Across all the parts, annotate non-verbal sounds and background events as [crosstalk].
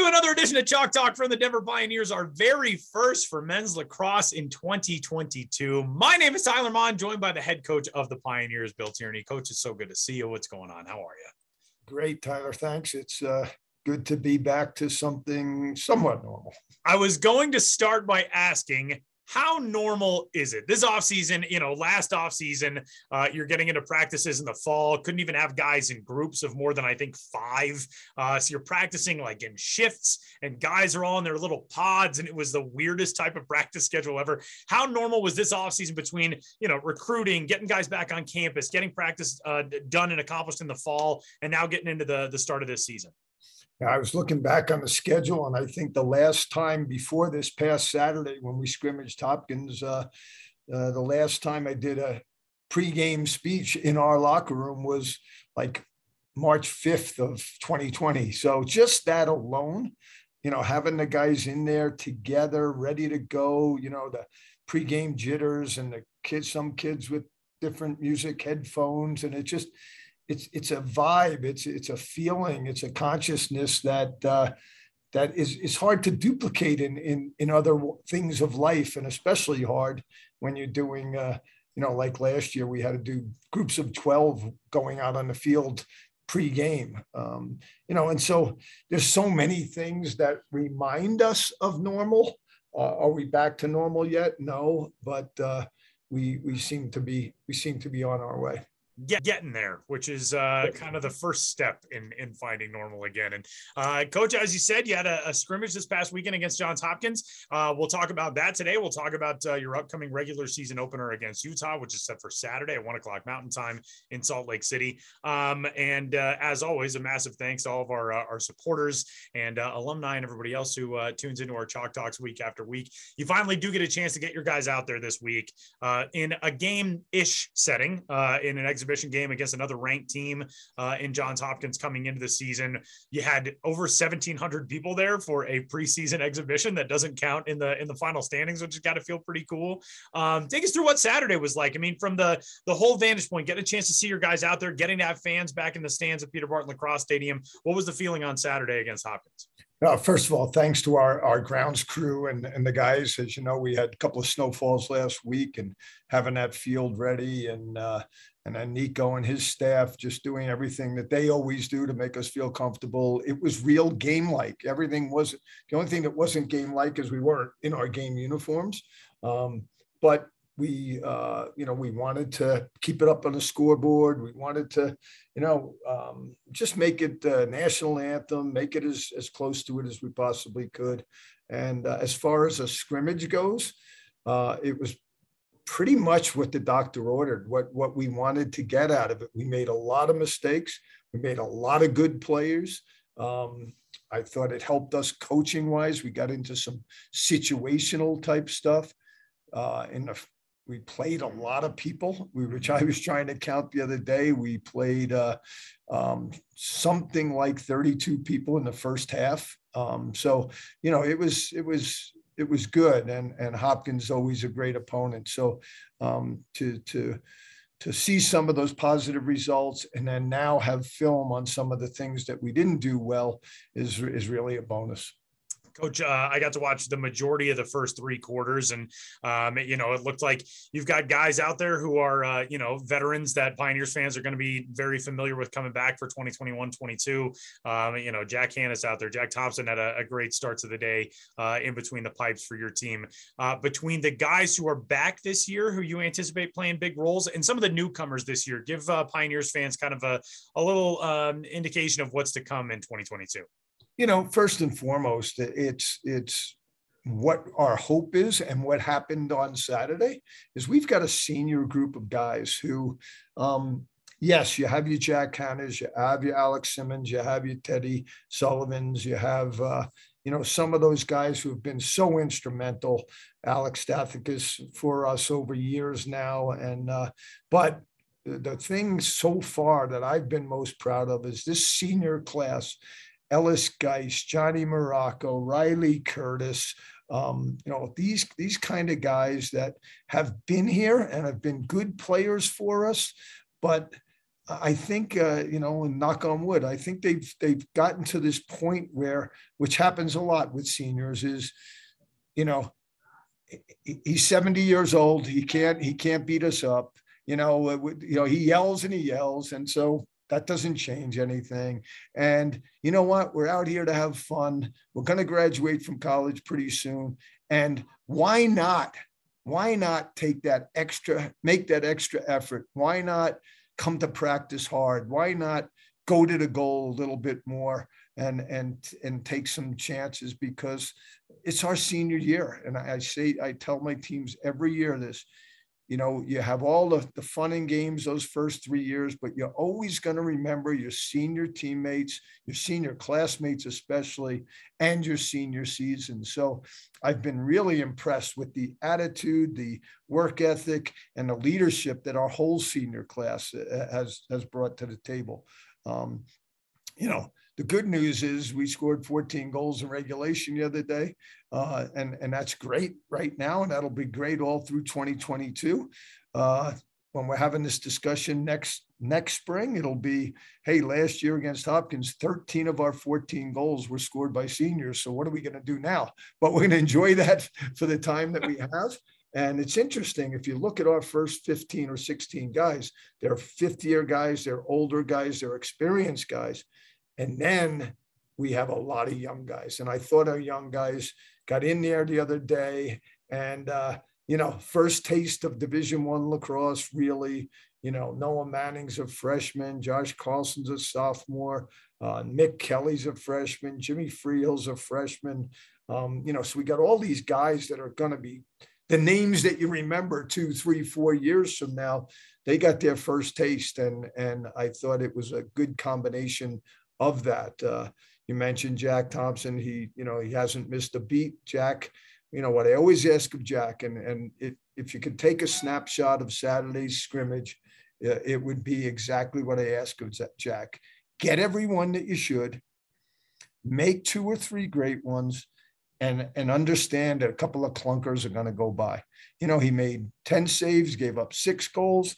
into another edition of Chalk Talk from the Denver Pioneers, our very first for men's lacrosse in 2022. My name is Tyler Maun, joined by the head coach of the Pioneers, Bill Tierney. Coach, it's so good to see you. What's going on? How are you? Great, Tyler. Thanks. It's uh, good to be back to something somewhat normal. I was going to start by asking how normal is it? This offseason you know last offseason uh, you're getting into practices in the fall couldn't even have guys in groups of more than i think five. Uh, so you're practicing like in shifts and guys are all in their little pods and it was the weirdest type of practice schedule ever. How normal was this offseason between you know recruiting getting guys back on campus getting practice uh, done and accomplished in the fall and now getting into the the start of this season I was looking back on the schedule, and I think the last time before this past Saturday when we scrimmaged Hopkins, uh, uh, the last time I did a pregame speech in our locker room was like March 5th of 2020. So just that alone, you know, having the guys in there together, ready to go, you know, the pregame jitters and the kids, some kids with different music headphones, and it just it's it's a vibe it's it's a feeling it's a consciousness that uh, that is is hard to duplicate in in in other things of life and especially hard when you're doing uh, you know like last year we had to do groups of 12 going out on the field pre-game um, you know and so there's so many things that remind us of normal. Uh, are we back to normal yet? No but uh, we we seem to be we seem to be on our way get, getting there, which is uh, kind of the first step in in finding normal again. And uh, coach, as you said, you had a, a scrimmage this past weekend against Johns Hopkins. Uh, we'll talk about that today. We'll talk about uh, your upcoming regular season opener against Utah, which is set for Saturday at one o'clock Mountain Time in Salt Lake City. Um, and uh, as always, a massive thanks to all of our uh, our supporters and alumni and everybody else who tunes into our Chalk Talks week after week. You finally do get a chance to get your guys out there this week in a game ish setting in an exhibition exhibition game against another ranked team uh, in Johns Hopkins coming into the season. You had over 1,700 people there for a preseason exhibition that doesn't count in the in the final standings, which has got to feel pretty cool. Um, take us through what Saturday was like. I mean, from the the whole vantage point, getting a chance to see your guys out there, getting to have fans back in the stands at Peter Barton Lacrosse Stadium. What was the feeling on Saturday against Hopkins? Uh, first of all, thanks to our, our grounds crew and, and the guys. As you know, we had a couple of snowfalls last week and having that field ready and uh, and then Nico and his staff just doing everything that they always do to make us feel comfortable. It was real game like. Everything was the only thing that wasn't game like is we weren't in our game uniforms. Um, but we, uh, you know, we wanted to keep it up on the scoreboard. We wanted to, you know, um, just make it a national anthem, make it as, as close to it as we possibly could. And uh, as far as a scrimmage goes, uh, it was pretty much what the doctor ordered, what, what we wanted to get out of it. We made a lot of mistakes. We made a lot of good players. Um, I thought it helped us coaching wise. We got into some situational type stuff. Uh, in the, we played a lot of people. We which I was trying to count the other day. We played uh, um, something like 32 people in the first half. Um, so you know, it was it was it was good. And and Hopkins always a great opponent. So um, to to to see some of those positive results and then now have film on some of the things that we didn't do well is is really a bonus. Coach, uh, I got to watch the majority of the first three quarters, and um, you know it looked like you've got guys out there who are uh, you know veterans that Pioneers fans are going to be very familiar with coming back for 2021-22. Um, you know Jack Hannes out there, Jack Thompson had a, a great start to the day uh, in between the pipes for your team. Uh, between the guys who are back this year, who you anticipate playing big roles, and some of the newcomers this year, give uh, Pioneers fans kind of a, a little um, indication of what's to come in 2022 you know, first and foremost, it's it's what our hope is and what happened on Saturday is we've got a senior group of guys who, um, yes, you have your Jack Hanners, you have your Alex Simmons, you have your Teddy Sullivans, you have, uh, you know, some of those guys who have been so instrumental, Alex Stathakis for us over years now. And, uh, but the thing so far that I've been most proud of is this senior class Ellis Geist, Johnny Morocco, Riley Curtis, um, you know, these these kind of guys that have been here and have been good players for us, but I think uh, you know, and knock on wood, I think they've they've gotten to this point where, which happens a lot with seniors, is you know, he's 70 years old. He can't he can't beat us up. You know, you know, he yells and he yells, and so that doesn't change anything. And you know what? We're out here to have fun. We're going to graduate from college pretty soon, and why not? Why not take that extra, make that extra effort? Why not come to practice hard? Why not go to the goal a little bit more and and and take some chances because it's our senior year. And I, I say I tell my teams every year this you know, you have all the, the fun and games those first three years, but you're always going to remember your senior teammates, your senior classmates, especially, and your senior season. So I've been really impressed with the attitude, the work ethic, and the leadership that our whole senior class uh, has, has brought to the table. Um, you know, the good news is we scored 14 goals in regulation the other day, uh, and and that's great right now, and that'll be great all through 2022. Uh, when we're having this discussion next next spring, it'll be, hey, last year against Hopkins, 13 of our 14 goals were scored by seniors. So what are we going to do now? But we're going to enjoy that for the time that we have. And it's interesting if you look at our first 15 or 16 guys, they're fifth year guys, they're older guys, they're experienced guys. And then we have a lot of young guys. And I thought our young guys got in there the other day and, uh, you know, first taste of Division One lacrosse, really. You know, Noah Manning's a freshman, Josh Carlson's a sophomore, uh, Nick Kelly's a freshman, Jimmy Freehill's a freshman. Um, you know, so we got all these guys that are going to be the names that you remember two, three, four years from now. They got their first taste, and and I thought it was a good combination of that. Uh, you mentioned Jack Thompson. He, you know, he hasn't missed a beat. Jack, you know what I always ask of Jack, and and it, if you could take a snapshot of Saturday's scrimmage, uh, it would be exactly what I ask of Jack. Get everyone that you should. Make two or three great ones, and and understand that a couple of clunkers are going to go by. You know, he made ten saves, gave up six goals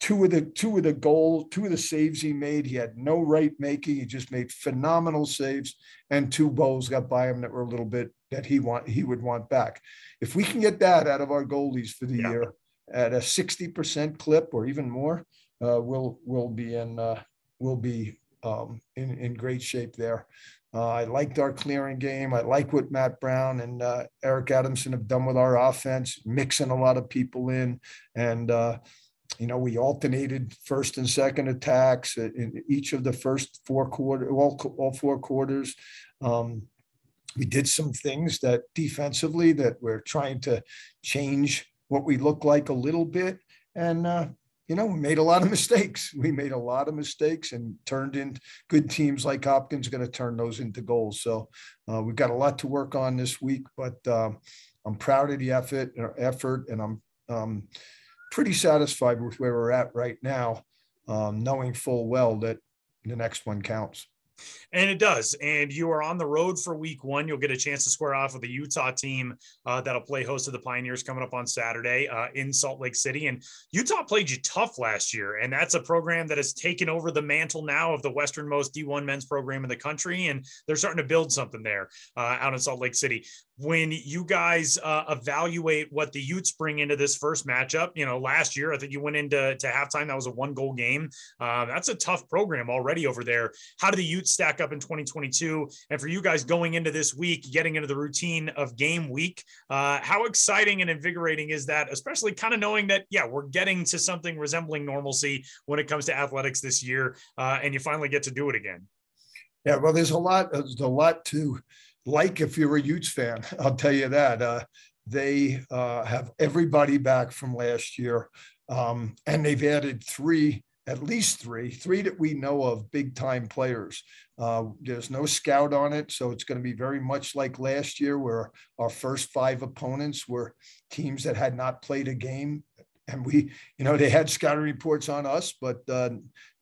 two of the two of the goal, two of the saves he made, he had no right making. He just made phenomenal saves, and two bowls got by him that were a little bit that he want he would want back. If we can get that out of our goalies for the yeah. year at a sixty percent clip or even more, uh, we'll we'll be in uh, we'll be um, in in great shape there. Uh, I liked our clearing game. I like what Matt Brown and uh, Eric Adamson have done with our offense, mixing a lot of people in and uh, you know, we alternated first and second attacks in each of the first four quarter, all, all four quarters. Um, we did some things that defensively that we're trying to change what we look like a little bit. And, uh, you know, we made a lot of [laughs] mistakes. We made a lot of mistakes and turned in good teams like Hopkins going to turn those into goals. So uh, we've got a lot to work on this week, but uh, I'm proud of the effort, effort, and I'm um, pretty satisfied with where we're at right now, um, knowing full well that the next one counts. And it does. And you are on the road for week one. You'll get a chance to square off with the Utah team uh, that'll play host to the Pioneers coming up on Saturday uh, in Salt Lake City. And Utah played you tough last year. And that's a program that has taken over the mantle now of the westernmost D1 men's program in the country. And they're starting to build something there uh, out in Salt Lake City when you guys uh, evaluate what the Utes bring into this first matchup, you know, last year I think you went into to halftime. That was a one goal game. Uh, that's a tough program already over there. How do the Utes stack up in 2022? And for you guys going into this week, getting into the routine of game week, uh, how exciting and invigorating is that? Especially kind of knowing that yeah, we're getting to something resembling normalcy when it comes to athletics this year, uh, and you finally get to do it again. Yeah, well, there's a lot. There's a lot to like if you're a Utes fan, [laughs] I'll tell you that. Uh, they uh, have everybody back from last year, um, and they've added three, at least three, three that we know of, big time players. Uh, there's no scout on it, so it's going to be very much like last year, where our first five opponents were teams that had not played a game. And we, you know, they had scouting reports on us, but uh,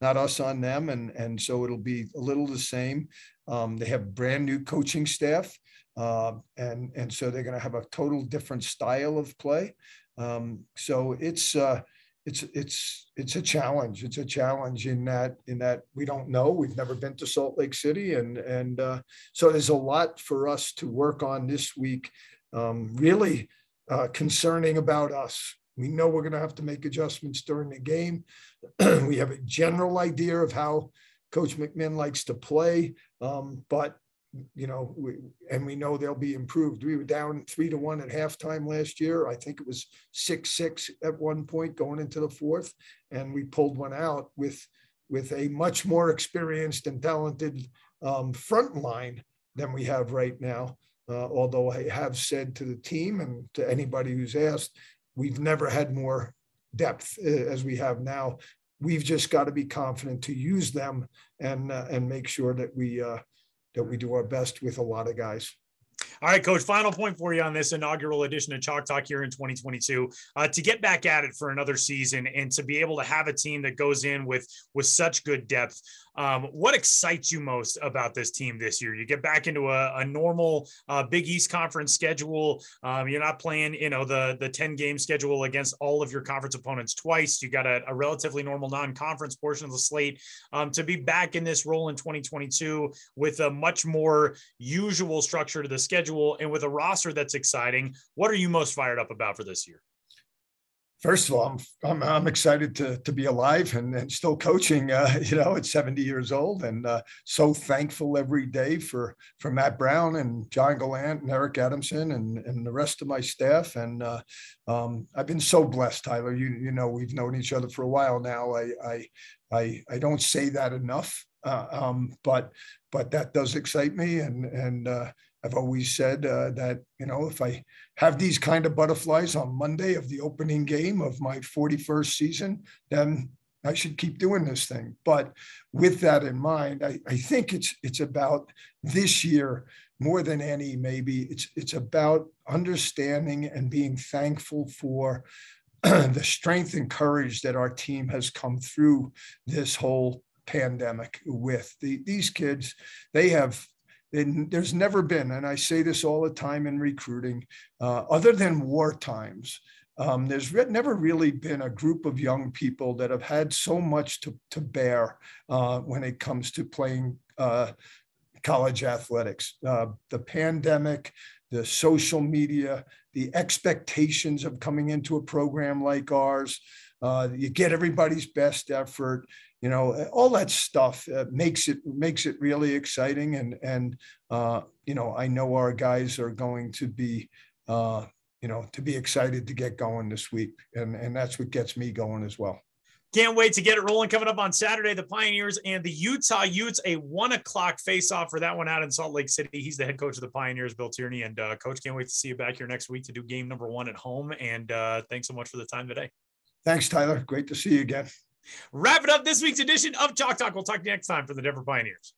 not us on them, and and so it'll be a little the same. Um, they have brand new coaching staff, uh, and and so they're going to have a total different style of play. Um, so it's uh, it's it's it's a challenge. It's a challenge in that in that we don't know. We've never been to Salt Lake City, and and uh, so there's a lot for us to work on this week. Um, really uh, concerning about us. We know we're going to have to make adjustments during the game. [clears throat] we have a general idea of how Coach McMinn likes to play, um, but you know, we, and we know they'll be improved. We were down three to one at halftime last year. I think it was six six at one point going into the fourth, and we pulled one out with with a much more experienced and talented um, front line than we have right now. Uh, although I have said to the team and to anybody who's asked, we've never had more depth uh, as we have now. We've just got to be confident to use them and uh, and make sure that we uh, that we do our best with a lot of guys. All right, coach. Final point for you on this inaugural edition of Chalk Talk here in 2022. Uh, to get back at it for another season and to be able to have a team that goes in with with such good depth. Um, what excites you most about this team this year? You get back into a, a normal uh, Big East Conference schedule. Um, you're not playing, you know, the the 10 game schedule against all of your conference opponents twice. You got a, a relatively normal non-conference portion of the slate. Um, to be back in this role in 2022 with a much more usual structure to the schedule and with a roster that's exciting, what are you most fired up about for this year? First of all, I'm I'm, I'm excited to to be alive and, and still coaching. Uh, [laughs] you know, at 70 years old, and uh, so thankful every day for for Matt Brown and John Gallant and Eric Adamson and and the rest of my staff. And uh, um, I've been so blessed, Tyler. You you know, we've known each other for a while now. I I I, I don't say that enough, uh, um, but but that does excite me, and and uh, I've always said uh, that, you know, if I have these kind of butterflies on Monday of the opening game of my 41st season, then I should keep doing this thing. But with that in mind, I, I think it's it's about this year more than any, maybe it's it's about understanding and being thankful for [clears throat] the strength and courage that our team has come through this whole pandemic with the, these kids they have there's never been, and I say this all the time in recruiting, uh, other than war times, um, there's re- never really been a group of young people that have had so much to, to bear uh, when it comes to playing uh, college athletics. Uh, the pandemic, the social media, the expectations of coming into a program like ours, uh, you get everybody's best effort you know all that stuff uh, makes it makes it really exciting and and uh, you know i know our guys are going to be uh, you know to be excited to get going this week and and that's what gets me going as well can't wait to get it rolling coming up on Saturday. The Pioneers and the Utah Utes, a one o'clock face off for that one out in Salt Lake City. He's the head coach of the Pioneers, Bill Tierney. And uh, coach, can't wait to see you back here next week to do game number one at home. And uh, thanks so much for the time today. Thanks, Tyler. Great to see you again. Wrap it up this week's edition of Chalk Talk. We'll talk to you next time for the Denver Pioneers.